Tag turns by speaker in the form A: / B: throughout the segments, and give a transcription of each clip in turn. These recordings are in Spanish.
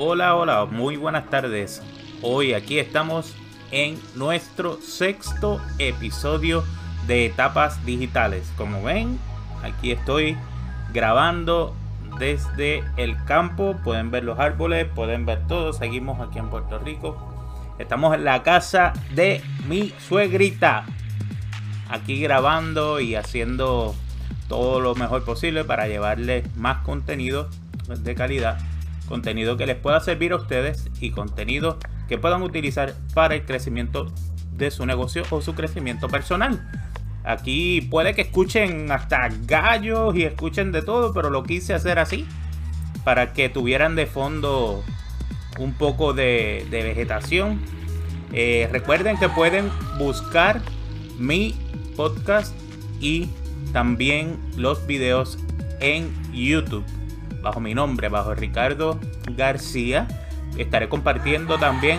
A: Hola, hola, muy buenas tardes. Hoy aquí estamos en nuestro sexto episodio de Etapas Digitales. Como ven, aquí estoy grabando desde el campo. Pueden ver los árboles, pueden ver todo. Seguimos aquí en Puerto Rico. Estamos en la casa de mi suegrita. Aquí grabando y haciendo todo lo mejor posible para llevarles más contenido de calidad. Contenido que les pueda servir a ustedes y contenido que puedan utilizar para el crecimiento de su negocio o su crecimiento personal. Aquí puede que escuchen hasta gallos y escuchen de todo, pero lo quise hacer así para que tuvieran de fondo un poco de, vegetación. Eh, recuerden que pueden buscar mi podcast y también los videos en YouTube bajo mi nombre, bajo Ricardo García. Estaré compartiendo también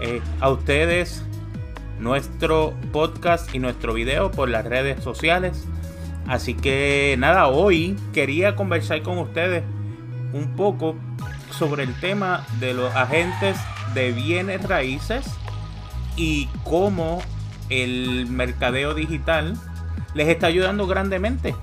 A: eh, a ustedes nuestro podcast y nuestro video por las redes sociales. Así que nada, hoy quería conversar con ustedes un poco sobre el tema de los agentes de bienes raíces y cómo el mercadeo digital les está ayudando grandemente.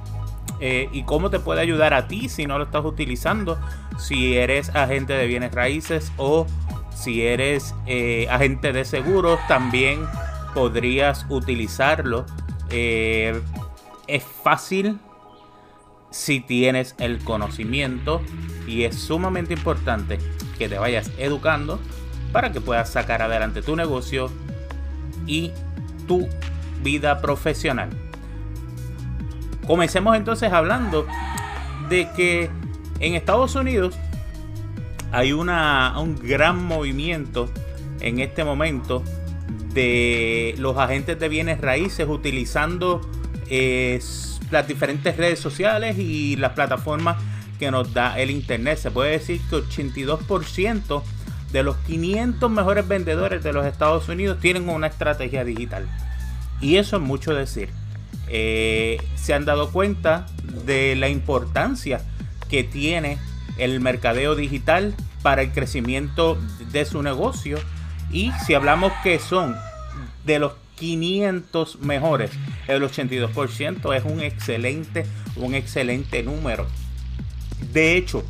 A: Eh, y cómo te puede ayudar a ti si no lo estás utilizando, si eres agente de bienes raíces o si eres eh, agente de seguros, también podrías utilizarlo. Eh, es fácil si tienes el conocimiento y es sumamente importante que te vayas educando para que puedas sacar adelante tu negocio y tu vida profesional. Comencemos entonces hablando de que en Estados Unidos hay una, un gran movimiento en este momento de los agentes de bienes raíces utilizando eh, las diferentes redes sociales y las plataformas que nos da el internet. Se puede decir que 82% de los 500 mejores vendedores de los Estados Unidos tienen una estrategia digital. Y eso es mucho decir. Eh, se han dado cuenta de la importancia que tiene el mercadeo digital para el crecimiento de su negocio y si hablamos que son de los 500 mejores, el 82% es un excelente, un excelente número. De hecho,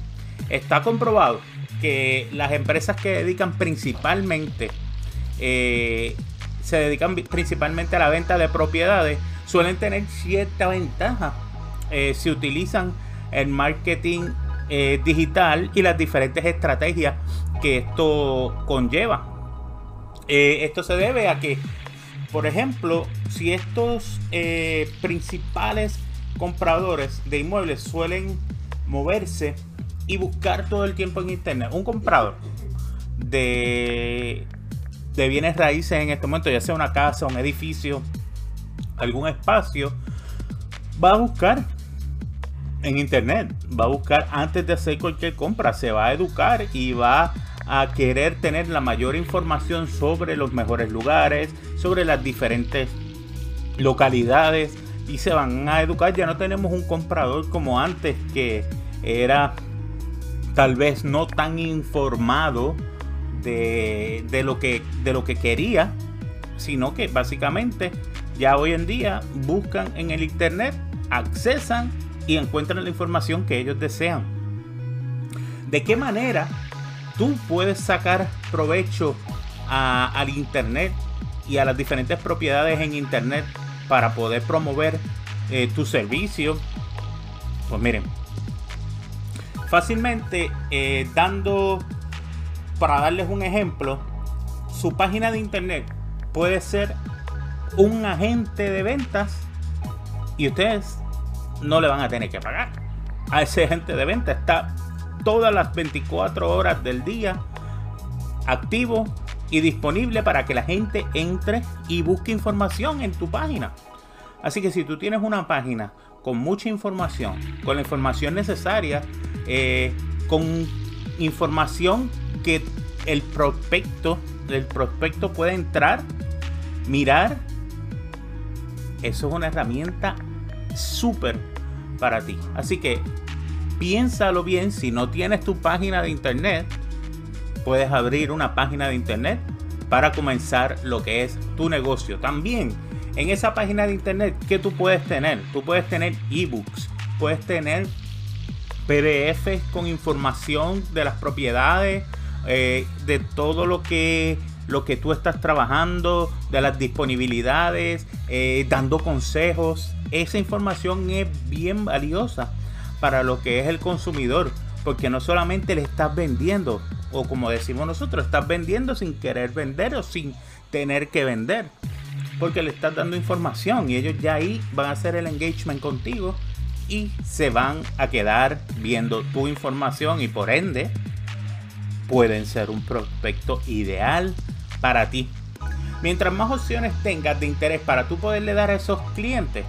A: está comprobado que las empresas que dedican principalmente, eh, se dedican principalmente a la venta de propiedades, suelen tener cierta ventaja eh, si utilizan el marketing eh, digital y las diferentes estrategias que esto conlleva. Eh, esto se debe a que, por ejemplo, si estos principales compradores de inmuebles suelen moverse y buscar todo el tiempo en internet, un comprador de, de bienes raíces en este momento, ya sea una casa, un edificio, algún espacio, va a buscar en internet, va a buscar antes de hacer cualquier compra, se va a educar y va a querer tener la mayor información sobre los mejores lugares, sobre las diferentes localidades y se van a educar. Ya no tenemos un comprador como antes que era tal vez no tan informado de, lo, que, de lo que quería, sino que básicamente ya hoy en día buscan en el internet, accesan y encuentran la información que ellos desean. ¿De qué manera tú puedes sacar provecho al Internet y a las diferentes propiedades en Internet para poder promover eh, tu servicio. Pues miren, fácilmente eh, dando, para darles un ejemplo, su página de Internet puede ser un agente de ventas y ustedes no le van a tener que pagar. A ese agente de ventas está todas las 24 horas del día activo y disponible para que la gente entre y busque información en tu página. Así que si tú tienes una página con mucha información, con la información necesaria, eh, con información que el prospecto, el prospecto puede entrar, mirar, eso es una herramienta súper para ti. Así que piénsalo bien, si no tienes tu página de internet, puedes abrir una página de internet para comenzar lo que es tu negocio. También en esa página de internet, ¿qué tú puedes tener? Tú puedes tener ebooks, puedes tener PDFs con información de las propiedades, eh, de todo lo que lo que tú estás trabajando, de las disponibilidades, eh, dando consejos. Esa información es bien valiosa para lo que es el consumidor, porque no solamente le estás vendiendo, o como decimos nosotros, estás vendiendo sin querer vender o sin tener que vender, porque le estás dando información y ellos ya ahí van a hacer el engagement contigo y se van a quedar viendo tu información y por ende pueden ser un prospecto ideal para ti. Mientras más opciones tengas de interés para tú poderle dar a esos clientes,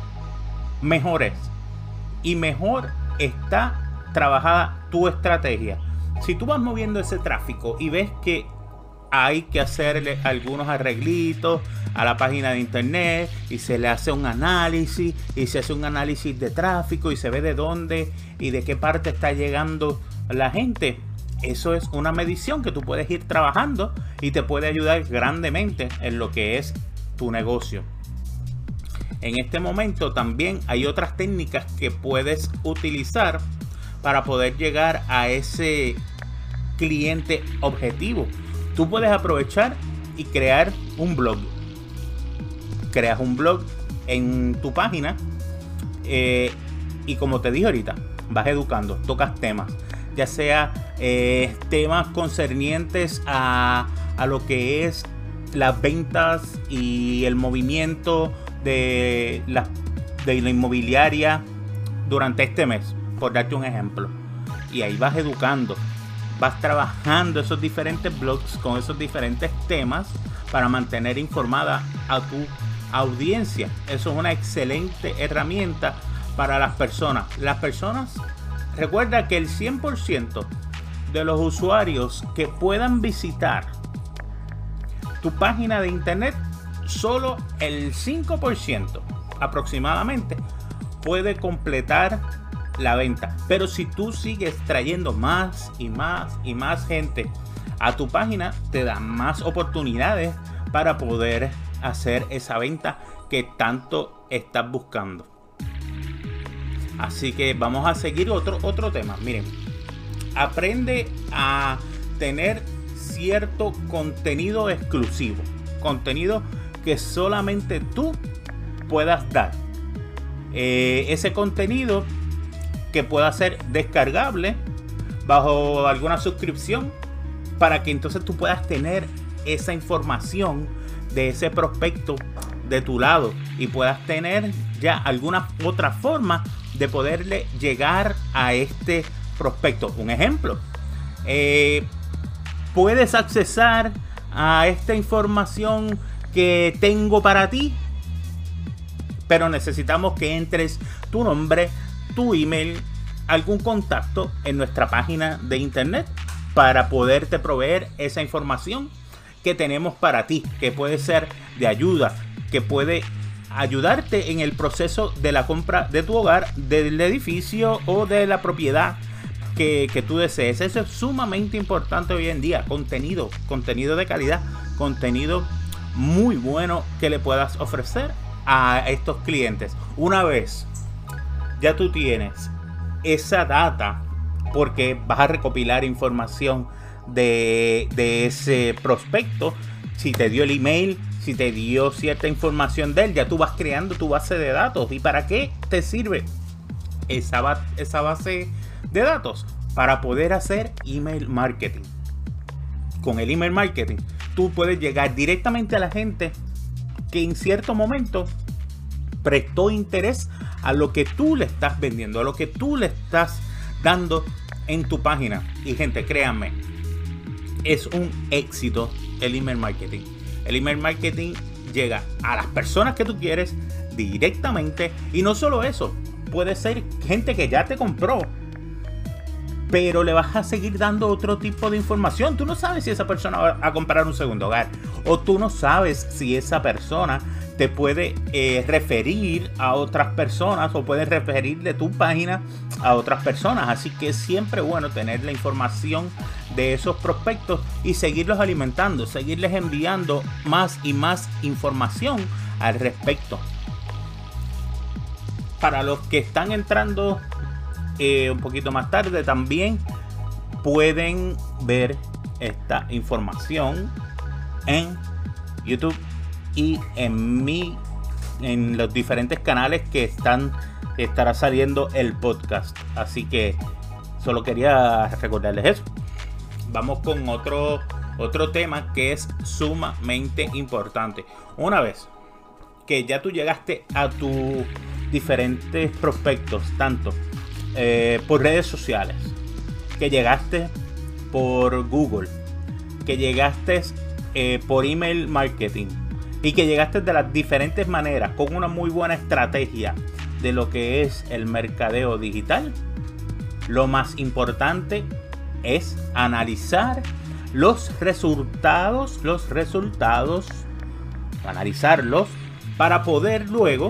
A: mejor es. Y mejor está trabajada tu estrategia. Si tú vas moviendo ese tráfico y ves que hay que hacerle algunos arreglitos a la página de internet y se le hace un análisis y se hace un análisis de tráfico y se ve de dónde y de qué parte está llegando la gente. Eso es una medición que tú puedes ir trabajando y te puede ayudar grandemente en lo que es tu negocio. En este momento también hay otras técnicas que puedes utilizar para poder llegar a ese cliente objetivo. Tú puedes aprovechar y crear un blog. Creas un blog en tu página eh, y como te dije ahorita, vas educando, tocas temas, ya sea eh, temas concernientes a, a lo que es las ventas y el movimiento de la, de la inmobiliaria durante este mes, por darte un ejemplo. Y ahí vas educando, vas trabajando esos diferentes blogs con esos diferentes temas para mantener informada a tu audiencia. Eso es una excelente herramienta para las personas. Las personas, recuerda que el 100% de los usuarios que puedan visitar tu página de internet, solo el 5% aproximadamente puede completar la venta. Pero si tú sigues trayendo más y más y más gente a tu página, te da más oportunidades para poder hacer esa venta que tanto estás buscando. Así que vamos a seguir otro, otro tema. Miren, aprende a tener cierto contenido exclusivo. Contenido que solamente tú puedas dar. Eh, ese contenido que pueda ser descargable bajo alguna suscripción para que entonces tú puedas tener esa información de ese prospecto de tu lado y puedas tener ya alguna otra forma de poderle llegar a este prospecto. Un ejemplo, eh, puedes accesar a esta información que tengo para ti, pero necesitamos que entres tu nombre, tu email, algún contacto en nuestra página de internet para poderte proveer esa información que tenemos para ti, que puede ser de ayuda, que puede ayudarte en el proceso de la compra de tu hogar, del edificio o de la propiedad que, tú desees. Eso es sumamente importante hoy en día. Contenido, contenido de calidad, contenido muy bueno que le puedas ofrecer a estos clientes. Una vez ya tú tienes esa data porque vas a recopilar información de, ese prospecto. Si te dio el email, si te dio cierta información de él, ya tú vas creando tu base de datos. ¿Y para qué te sirve esa base de datos? Para poder hacer email marketing. Con el email marketing, tú puedes llegar directamente a la gente que en cierto momento prestó interés a lo que tú le estás vendiendo, a lo que tú le estás dando en tu página. Y gente, créanme, es un éxito el email marketing. El email marketing llega a las personas que tú quieres directamente. Y no solo eso, puede ser gente que ya te compró. Pero le vas a seguir dando otro tipo de información. Tú no sabes si esa persona va a comprar un segundo hogar. O tú no sabes si esa persona te puede eh, referir a otras personas o puede referir de tu página a otras personas. Así que es siempre bueno tener la información de esos prospectos y seguirlos alimentando, seguirles enviando más y más información al respecto. Para los que están entrando eh, un poquito más tarde también pueden ver esta información en YouTube y en mi en los diferentes canales que están estará saliendo el podcast. Así que solo quería recordarles eso. Vamos con otro otro tema que es sumamente importante. Una vez que ya tú llegaste a tus diferentes prospectos, tanto eh, por redes sociales, que llegaste por Google, que llegaste eh, por email marketing y que llegaste de las diferentes maneras con una muy buena estrategia de lo que es el mercadeo digital, lo más importante es analizar los resultados, los resultados, analizarlos para poder luego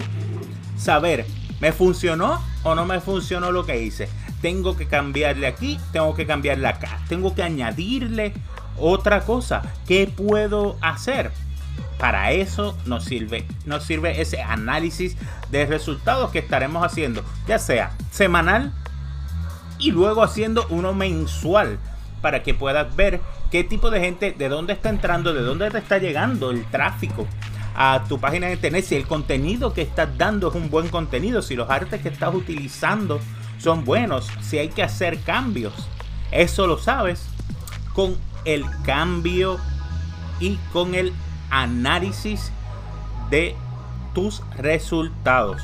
A: saber, ¿me funcionó o no me funcionó lo que hice? Tengo que cambiarle aquí, tengo que cambiarle acá, tengo que añadirle otra cosa. ¿Qué puedo hacer? Para eso nos sirve, nos sirve ese análisis de resultados que estaremos haciendo, ya sea semanal y luego haciendo uno mensual para que puedas ver qué tipo de gente, de dónde está entrando, de dónde te está llegando el tráfico a tu página de internet, si el contenido que estás dando es un buen contenido, si los artes que estás utilizando son buenos, si hay que hacer cambios. Eso lo sabes con el cambio y con el análisis de tus resultados.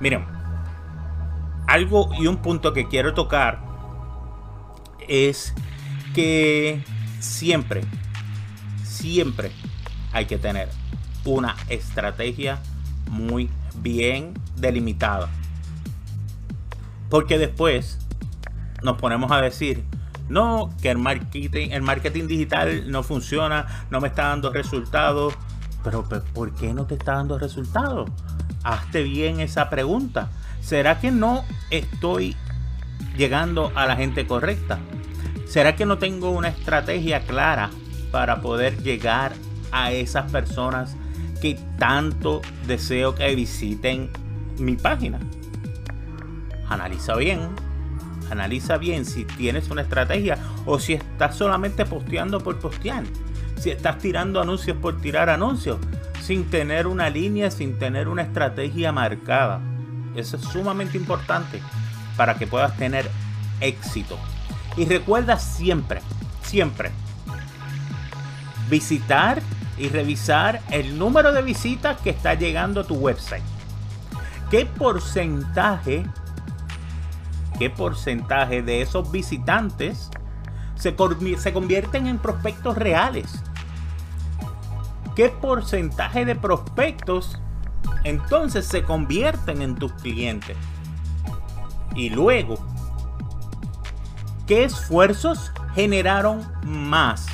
A: Miren, algo y un punto que quiero tocar es que siempre, siempre hay que tener una estrategia muy bien delimitada. Porque después nos ponemos a decir, no, que el marketing, el marketing digital no funciona, no me está dando resultados. Pero ¿por qué no te está dando resultados? Hazte bien esa pregunta. ¿Será que no estoy llegando a la gente correcta? ¿Será que no tengo una estrategia clara para poder llegar a esas personas que tanto deseo que visiten mi página? Analiza bien, analiza bien si tienes una estrategia o si estás solamente posteando por postear. Si estás tirando anuncios por tirar anuncios, sin tener una línea, sin tener una estrategia marcada. Eso es sumamente importante para que puedas tener éxito. Y recuerda siempre, siempre, visitar y revisar el número de visitas que está llegando a tu website. ¿Qué porcentaje qué porcentaje de esos visitantes se, se convierten en prospectos reales. ¿Qué porcentaje de prospectos entonces se convierten en tus clientes? Y luego, ¿qué esfuerzos generaron más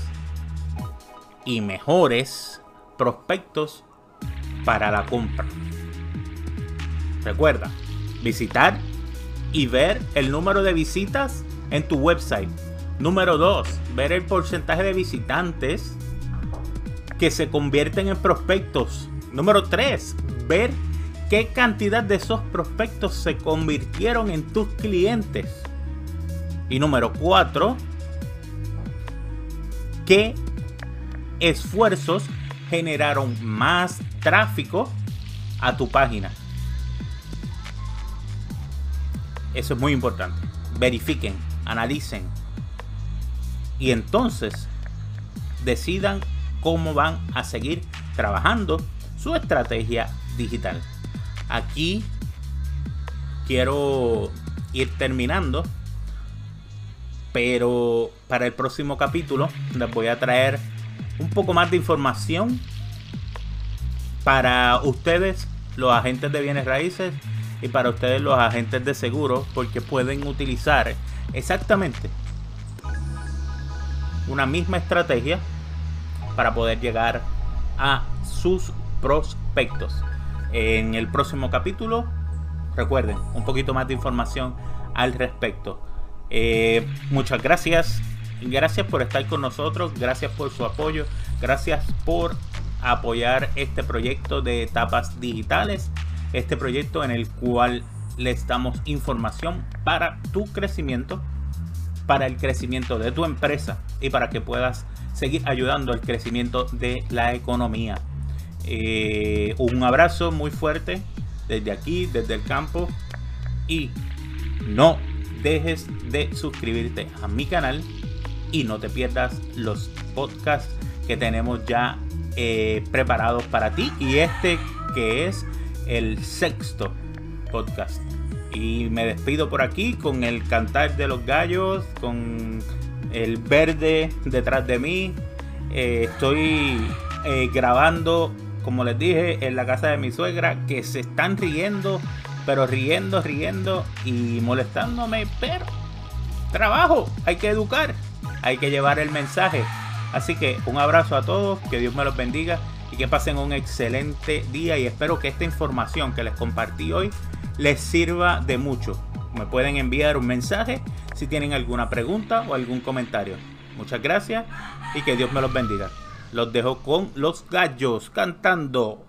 A: y mejores prospectos para la compra? Recuerda, visitar y ver el número de visitas en tu website. Número 2, ver el porcentaje de visitantes que se convierten en prospectos. Número 3, ver qué cantidad de esos prospectos se convirtieron en tus clientes. Y número 4, qué esfuerzos generaron más tráfico a tu página. Eso es muy importante. Verifiquen, analicen y entonces decidan cómo van a seguir trabajando su estrategia digital. Aquí quiero ir terminando, pero para el próximo capítulo les voy a traer un poco más de información para ustedes, los agentes de bienes raíces y para ustedes los agentes de seguro porque pueden utilizar exactamente una misma estrategia para poder llegar a sus prospectos. En el próximo capítulo, recuerden, un poquito más de información al respecto. Eh, muchas gracias. Gracias por estar con nosotros. Gracias por su apoyo. Gracias por apoyar este proyecto de etapas digitales. Este proyecto en el cual les damos información para tu crecimiento, para el crecimiento de tu empresa y para que puedas seguir ayudando al crecimiento de la economía. Eh, un abrazo muy fuerte desde aquí, desde el campo. Y no dejes de suscribirte a mi canal y no te pierdas los podcasts que tenemos ya eh, preparados para ti. Y este que es el sexto podcast. Y me despido por aquí con el cantar de los gallos, con el verde detrás de mí. Eh, estoy eh, grabando, como les dije, en la casa de mi suegra, que se están riendo, pero riendo, riendo y molestándome. Pero trabajo, hay que educar, hay que llevar el mensaje. Así que un abrazo a todos, que Dios me los bendiga y que pasen un excelente día y espero que esta información que les compartí hoy les sirva de mucho. Me pueden enviar un mensaje si tienen alguna pregunta o algún comentario. Muchas gracias y que Dios me los bendiga. Los dejo con los gallos cantando